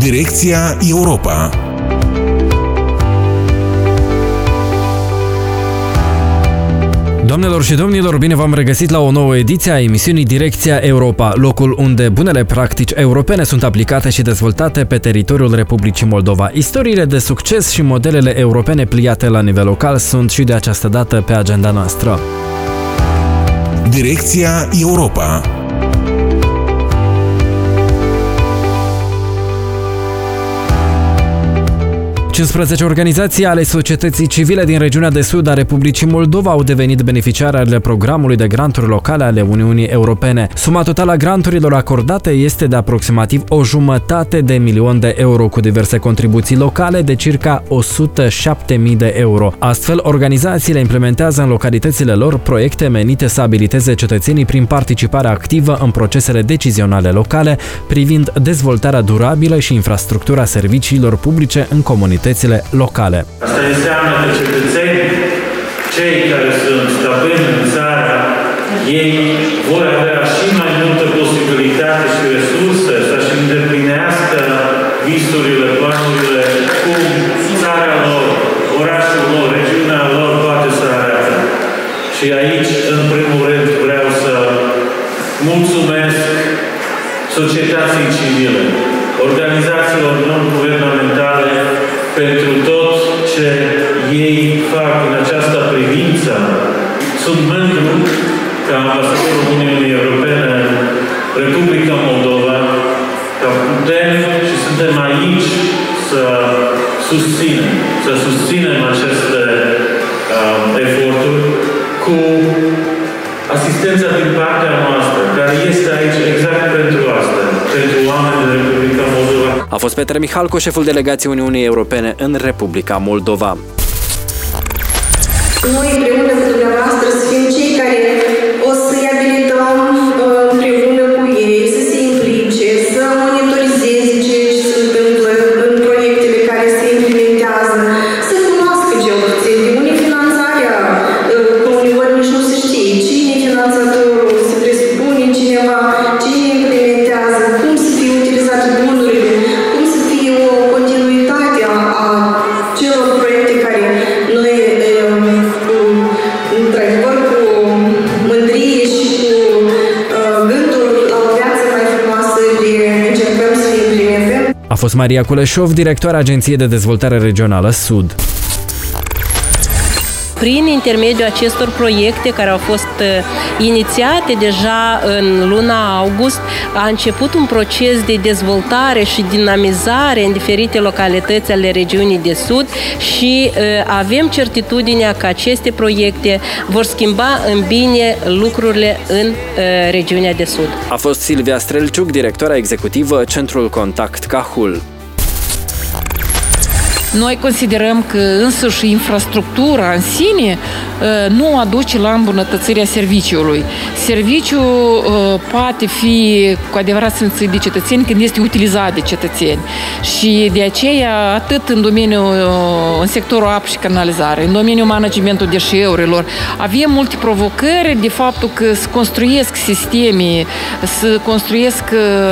Direcția Europa Doamnelor și domnilor, bine v-am regăsit la o nouă ediție a emisiunii Direcția Europa, locul unde bunele practici europene sunt aplicate și dezvoltate pe teritoriul Republicii Moldova. Istoriile de succes și modelele europene pliate la nivel local sunt și de această dată pe agenda noastră. Direcția Europa 15 organizații ale societății civile din regiunea de sud a Republicii Moldova au devenit beneficiare ale programului de granturi locale ale Uniunii Europene. Suma totală a granturilor acordate este de aproximativ o jumătate de milion de euro cu diverse contribuții locale de circa 107.000 de euro. Astfel, organizațiile implementează în localitățile lor proiecte menite să abiliteze cetățenii prin participarea activă în procesele decizionale locale privind dezvoltarea durabilă și infrastructura serviciilor publice în comunități autoritățile locale. Asta înseamnă că cetățenii, cei care sunt stăpâni în țara, ei vor avea și mai multă posibilitate și resurse să-și îndeplinească visurile, planurile, cum țara lor, orașul lor, regiunea lor poate să arate. Și aici, în primul rând, vreau să mulțumesc societății civile, organizațiilor non-guvernamentale pentru tot ce ei fac în această privință. Sunt mândru ca ambasadorul Uniunii Europene în Republica Moldova, că putem și suntem aici să susținem, să susținem aceste uh, eforturi cu asistența din partea noastră, A fost Petre Mihalco, șeful delegației Uniunii Europene în Republica Moldova. Noi fost Maria Culeșov, directoarea Agenției de Dezvoltare Regională Sud. Prin intermediul acestor proiecte care au fost uh, inițiate deja în luna august, a început un proces de dezvoltare și dinamizare în diferite localități ale regiunii de sud și uh, avem certitudinea că aceste proiecte vor schimba în bine lucrurile în uh, regiunea de sud. A fost Silvia Strelciuc, directoarea executivă Centrul Contact Cahul. Noi considerăm că însuși infrastructura în sine uh, nu aduce la îmbunătățirea serviciului. Serviciul uh, poate fi cu adevărat simțit de cetățeni când este utilizat de cetățeni. Și de aceea, atât în domeniul, uh, în sectorul apă și canalizare, în domeniul managementul deșeurilor, avem multe provocări de faptul că se construiesc sisteme, să construiesc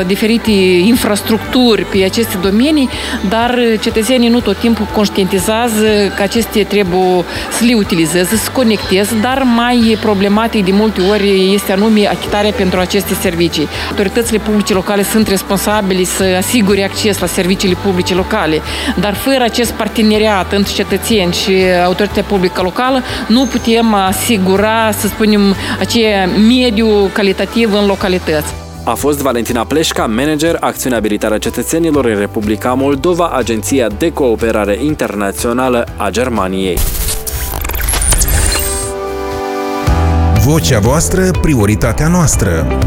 diferite infrastructuri pe aceste domenii, dar cetățenii nu tot timpul conștientizează că aceste trebuie să le utilizeze, să se conecteze, dar mai problematic de multe ori este anume achitarea pentru aceste servicii. Autoritățile publice locale sunt responsabile să asigure acces la serviciile publice locale, dar fără acest parteneriat între cetățeni și autoritatea publică locală nu putem asigura, să spunem, acea mediu calitativ în localități. A fost Valentina Pleșca, manager acțiune abilitarea cetățenilor în Republica Moldova, Agenția de Cooperare Internațională a Germaniei. Vocea voastră, prioritatea noastră.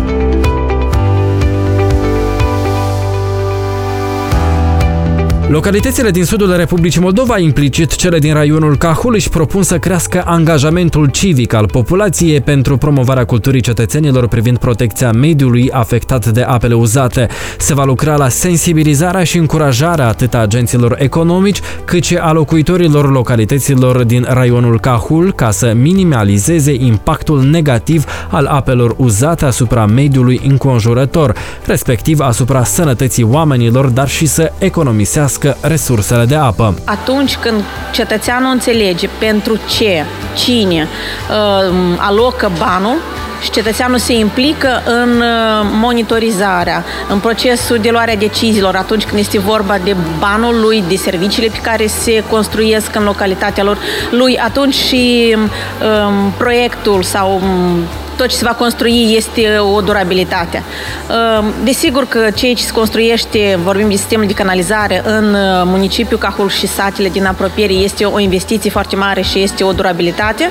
Localitățile din sudul Republicii Moldova, implicit cele din raionul Cahul, își propun să crească angajamentul civic al populației pentru promovarea culturii cetățenilor privind protecția mediului afectat de apele uzate. Se va lucra la sensibilizarea și încurajarea atât a agenților economici, cât și a locuitorilor localităților din raionul Cahul ca să minimalizeze impactul negativ al apelor uzate asupra mediului înconjurător, respectiv asupra sănătății oamenilor, dar și să economisească folosească resursele de apă. Atunci când cetățeanul înțelege pentru ce, cine uh, alocă banul, și cetățeanul se implică în uh, monitorizarea, în procesul de luare a deciziilor atunci când este vorba de banul lui, de serviciile pe care se construiesc în localitatea lor, lui atunci și um, proiectul sau um, tot ce se va construi este o durabilitate. Ehm, desigur că ceea ce se construiește, vorbim de sistemul de canalizare în uh, municipiul Cahul și satele din apropiere, este o investiție foarte mare și este o durabilitate,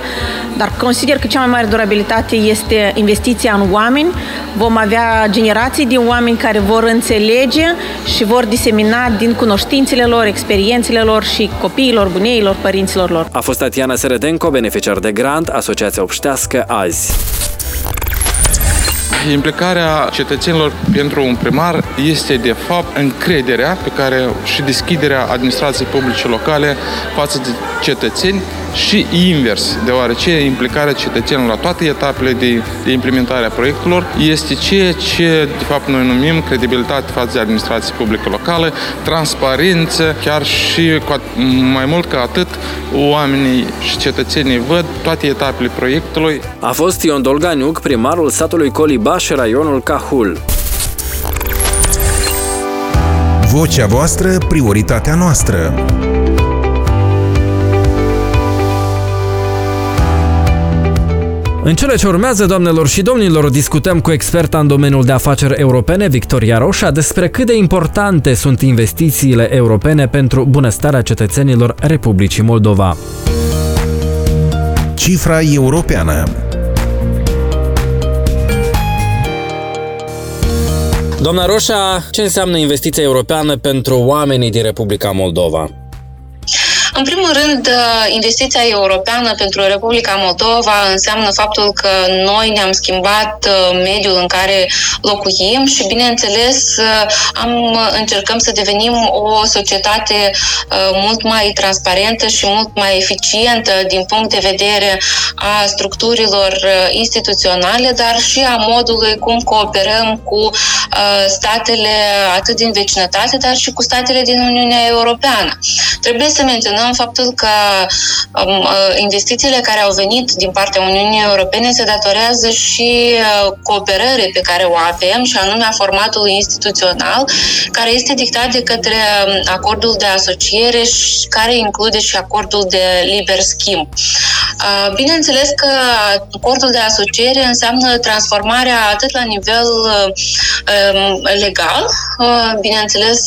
dar consider că cea mai mare durabilitate este investiția în oameni. Vom avea generații de oameni care vor înțelege și vor disemina din cunoștințele lor, experiențele lor și copiilor, buneilor, părinților lor. A fost Tatiana Seredenco, beneficiar de grant, Asociația Obștească azi. Implicarea cetățenilor pentru un primar este, de fapt, încrederea pe care și deschiderea administrației publice locale față de cetățeni și invers, deoarece implicarea cetățenilor la toate etapele de, de implementare a proiectelor este ceea ce, de fapt, noi numim credibilitate față de administrație publică locală, transparență, chiar și cu, mai mult ca atât, oamenii și cetățenii văd toate etapele proiectului. A fost Ion Dolganiuc, primarul satului Colibaș, raionul Cahul. Vocea voastră, prioritatea noastră. În cele ce urmează, doamnelor și domnilor, discutăm cu experta în domeniul de afaceri europene, Victoria Roșa, despre cât de importante sunt investițiile europene pentru bunăstarea cetățenilor Republicii Moldova. Cifra europeană Doamna Roșa, ce înseamnă investiția europeană pentru oamenii din Republica Moldova? În primul rând, uh, investiția europeană pentru Republica Moldova înseamnă faptul că noi ne-am schimbat uh, mediul în care locuim și, bineînțeles, uh, am, încercăm să devenim o societate mult mai transparentă și mult mai eficientă din punct de vedere a structurilor instituționale, dar și a modului cum cooperăm cu statele atât din vecinătate, dar și cu statele din Uniunea Europeană. Trebuie să menționăm menționăm faptul că um, uh, investițiile care au venit din partea Uniunii Europene se datorează și uh, cooperării pe care o avem, și anume a formatului instituțional, care este dictat de către um, acordul de asociere și care include și acordul de liber schimb. Uh, bineînțeles că acordul de asociere înseamnă transformarea atât la nivel um, legal, bineînțeles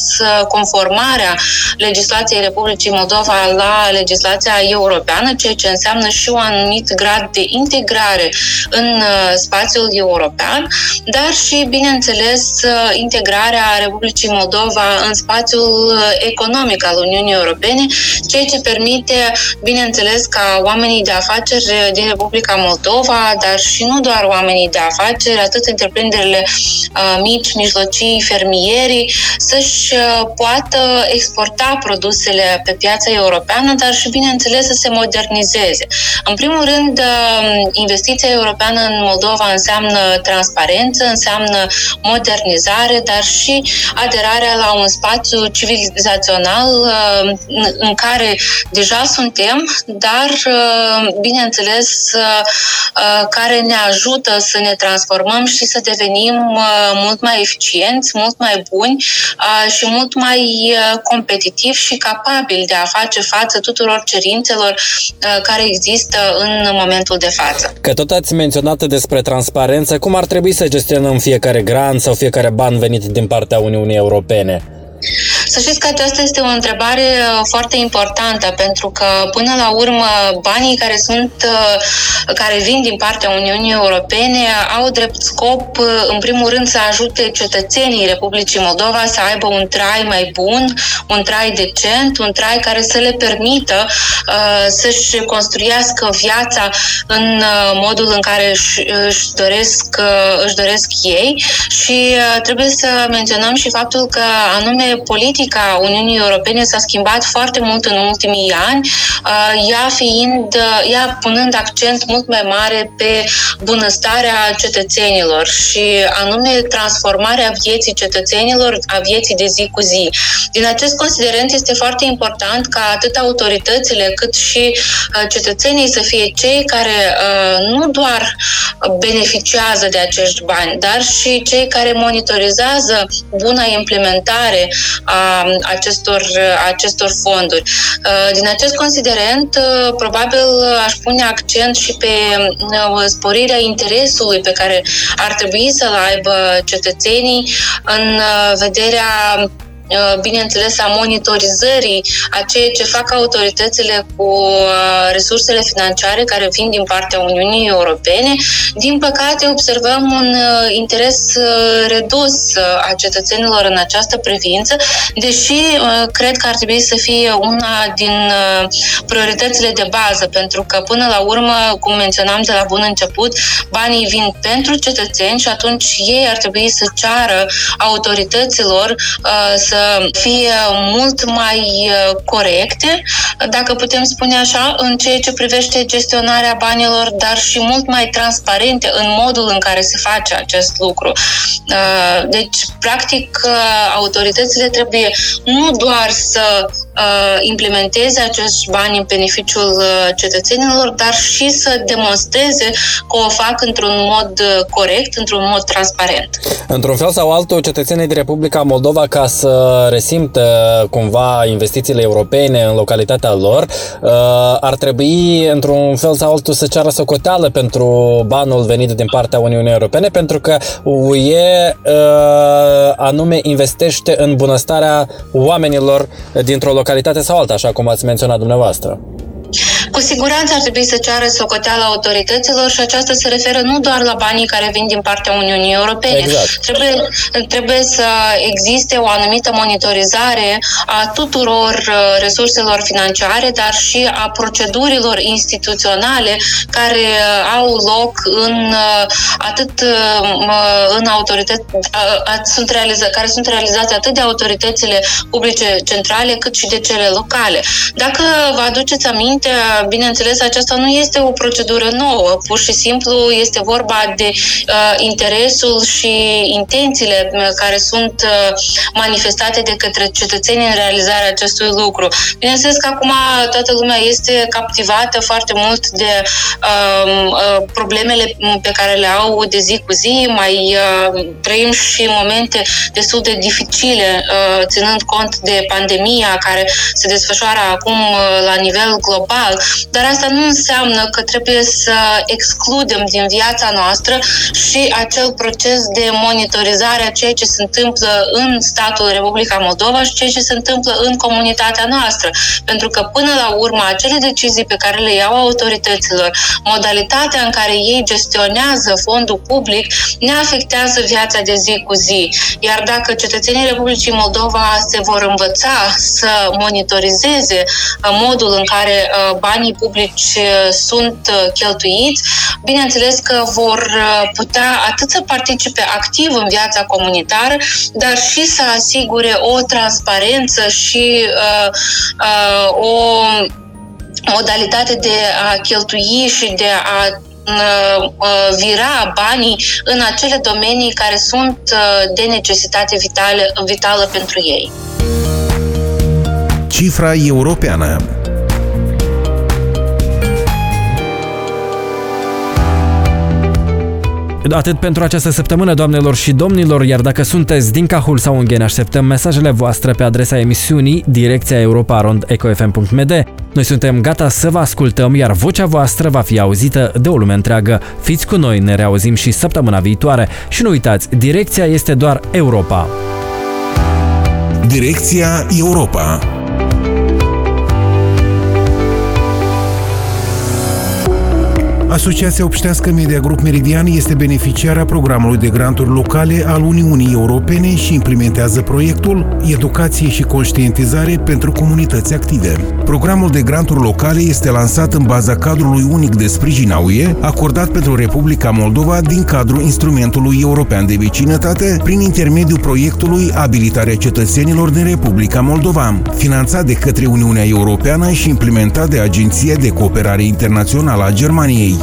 conformarea legislației Republicii Moldova la legislația europeană, ceea ce înseamnă și un anumit grad de integrare în uh, spațiul european, dar și, bineînțeles, uh, integrarea Republicii Moldova în spațiul uh, economic al Uniunii Europene, ceea ce permite, bineînțeles, ca oamenii de afaceri din Republica Moldova, dar și nu doar oamenii de afaceri, atât întreprinderile mici, mijlocii, fermierii, să-și poată exporta produsele pe piața europeană europeană, dar și, bineînțeles, să se modernizeze. În primul rând, um, investiția europeană în Moldova înseamnă transparență, înseamnă modernizare, dar și aderarea la un spațiu civilizațional um, în care deja suntem, dar, um, bineînțeles, uh, uh, care ne ajută să ne transformăm și să devenim uh, mult mai eficienți, mult mai buni și mult mai competitivi și capabili de a face față tuturor cerințelor uh, care există în momentul de față. Că tot ați menționat despre transparență, cum ar trebui să gestionăm fiecare grant sau fiecare ban venit din partea Uniunii Europene? Să știți că aceasta este o întrebare uh, foarte importantă, pentru că până la urmă banii care sunt, uh, care vin din partea Uniunii Europene au drept scop, uh, în primul rând, să ajute cetățenii Republicii Moldova să aibă un trai mai bun, un trai decent, un trai care să le permită să-și construiască viața în modul în care își, își, doresc, își doresc ei. Și trebuie să menționăm și faptul că anume politica Uniunii Europene s-a schimbat foarte mult în ultimii ani, uh, ea fiind, uh, ea punând accent mult mai mare pe bunăstarea cetățenilor și anume transformarea vieții cetățenilor, a vieții de zi cu zi. Din acest considerent este foarte important ca atât autoritățile cât și uh, cetățenii să fie cei care nu doar beneficiază de acești bani, dar și cei care monitorizează buna implementare a acestor, acestor fonduri. Uh, din acest considerent, uh, probabil aș pune accent și pe uh, sporirea interesului pe care ar trebui să-l aibă cetățenii în vederea Uh, bineînțeles, a monitorizării a ceea ce fac autoritățile cu uh, resursele financiare care vin din partea Uniunii Europene. Din păcate, observăm un uh, interes redus a cetățenilor în această privință, deși cred că ar trebui să fie una din prioritățile de bază, pentru că, până la urmă, cum menționam de la bun început, banii vin pentru cetățeni și atunci ei ar trebui să ceară autorităților să fie mult mai uh, corecte, dacă putem spune așa, în ceea ce privește gestionarea banilor, dar și mult mai transparente în modul în care se face acest lucru. Uh, deci, practic, uh, autoritățile trebuie nu doar să implementeze acești bani în beneficiul cetățenilor, dar și să demonstreze că o fac într-un mod corect, într-un mod transparent. Într-un fel sau altul, cetățenii din Republica Moldova, ca să resimtă cumva investițiile europene în localitatea lor, uh, ar trebui într-un fel sau altul să ceară socoteală pentru banul venit din partea Uniunii Europene, pentru că UE uh, anume investește în bunăstarea oamenilor dintr-o localitate sau alta, așa cum ați menționat dumneavoastră. Cu siguranță ar trebui să ceară socoteala autorităților și aceasta se referă nu doar la banii care vin din partea Uniunii Europene. Exact. Trebuie, trebuie să existe o anumită monitorizare a tuturor uh, resurselor financiare, dar și a procedurilor instituționale care uh, au loc în uh, atât în autorități, sunt realiza, care sunt realizate atât de autoritățile publice centrale cât și de cele locale. Dacă vă aduceți aminte, bineînțeles, aceasta nu este o procedură nouă, pur și simplu este vorba de uh, interesul și intențiile uh, care sunt uh, manifestate de către cetățenii în realizarea acestui lucru. Bineînțeles că acum toată lumea este captivată foarte mult de uh, uh, problemele pe care le au de zi cu zi, mai uh, trăim și momente destul de dificile, uh, ținând cont de pandemia care se desfășoară acum uh, la nivel global dar asta nu înseamnă că trebuie să excludem din viața noastră și acel proces de monitorizare a ceea ce se întâmplă în statul Republica Moldova și ceea ce se întâmplă în comunitatea noastră. Pentru că, până la urmă, acele decizii pe care le iau autorităților, modalitatea în care ei gestionează fondul public, ne afectează viața de zi cu zi. Iar dacă cetățenii Republicii Moldova se vor învăța să monitorizeze modul în care uh, banii publici uh, sunt uh, cheltuiți, bineînțeles că vor uh, putea atât să participe activ în viața comunitară, dar și să asigure o transparență și uh, uh, o modalitate de a cheltui și de a vira banii în acele domenii care sunt de necesitate vitală, vitală pentru ei. Cifra europeană Atât pentru această săptămână, doamnelor și domnilor, iar dacă sunteți din Cahul sau Ungheni, așteptăm mesajele voastre pe adresa emisiunii direcția europa.ecofm.md. Noi suntem gata să vă ascultăm, iar vocea voastră va fi auzită de o lume întreagă. Fiți cu noi, ne reauzim și săptămâna viitoare și nu uitați, direcția este doar Europa. Direcția Europa Asociația Obștească Media Grup Meridian este beneficiara programului de granturi locale al Uniunii Europene și implementează proiectul Educație și conștientizare pentru comunități active. Programul de granturi locale este lansat în baza cadrului unic de sprijin a UE, acordat pentru Republica Moldova din cadrul instrumentului european de vecinătate, prin intermediul proiectului Abilitarea cetățenilor din Republica Moldova, finanțat de către Uniunea Europeană și implementat de Agenția de Cooperare Internațională a Germaniei.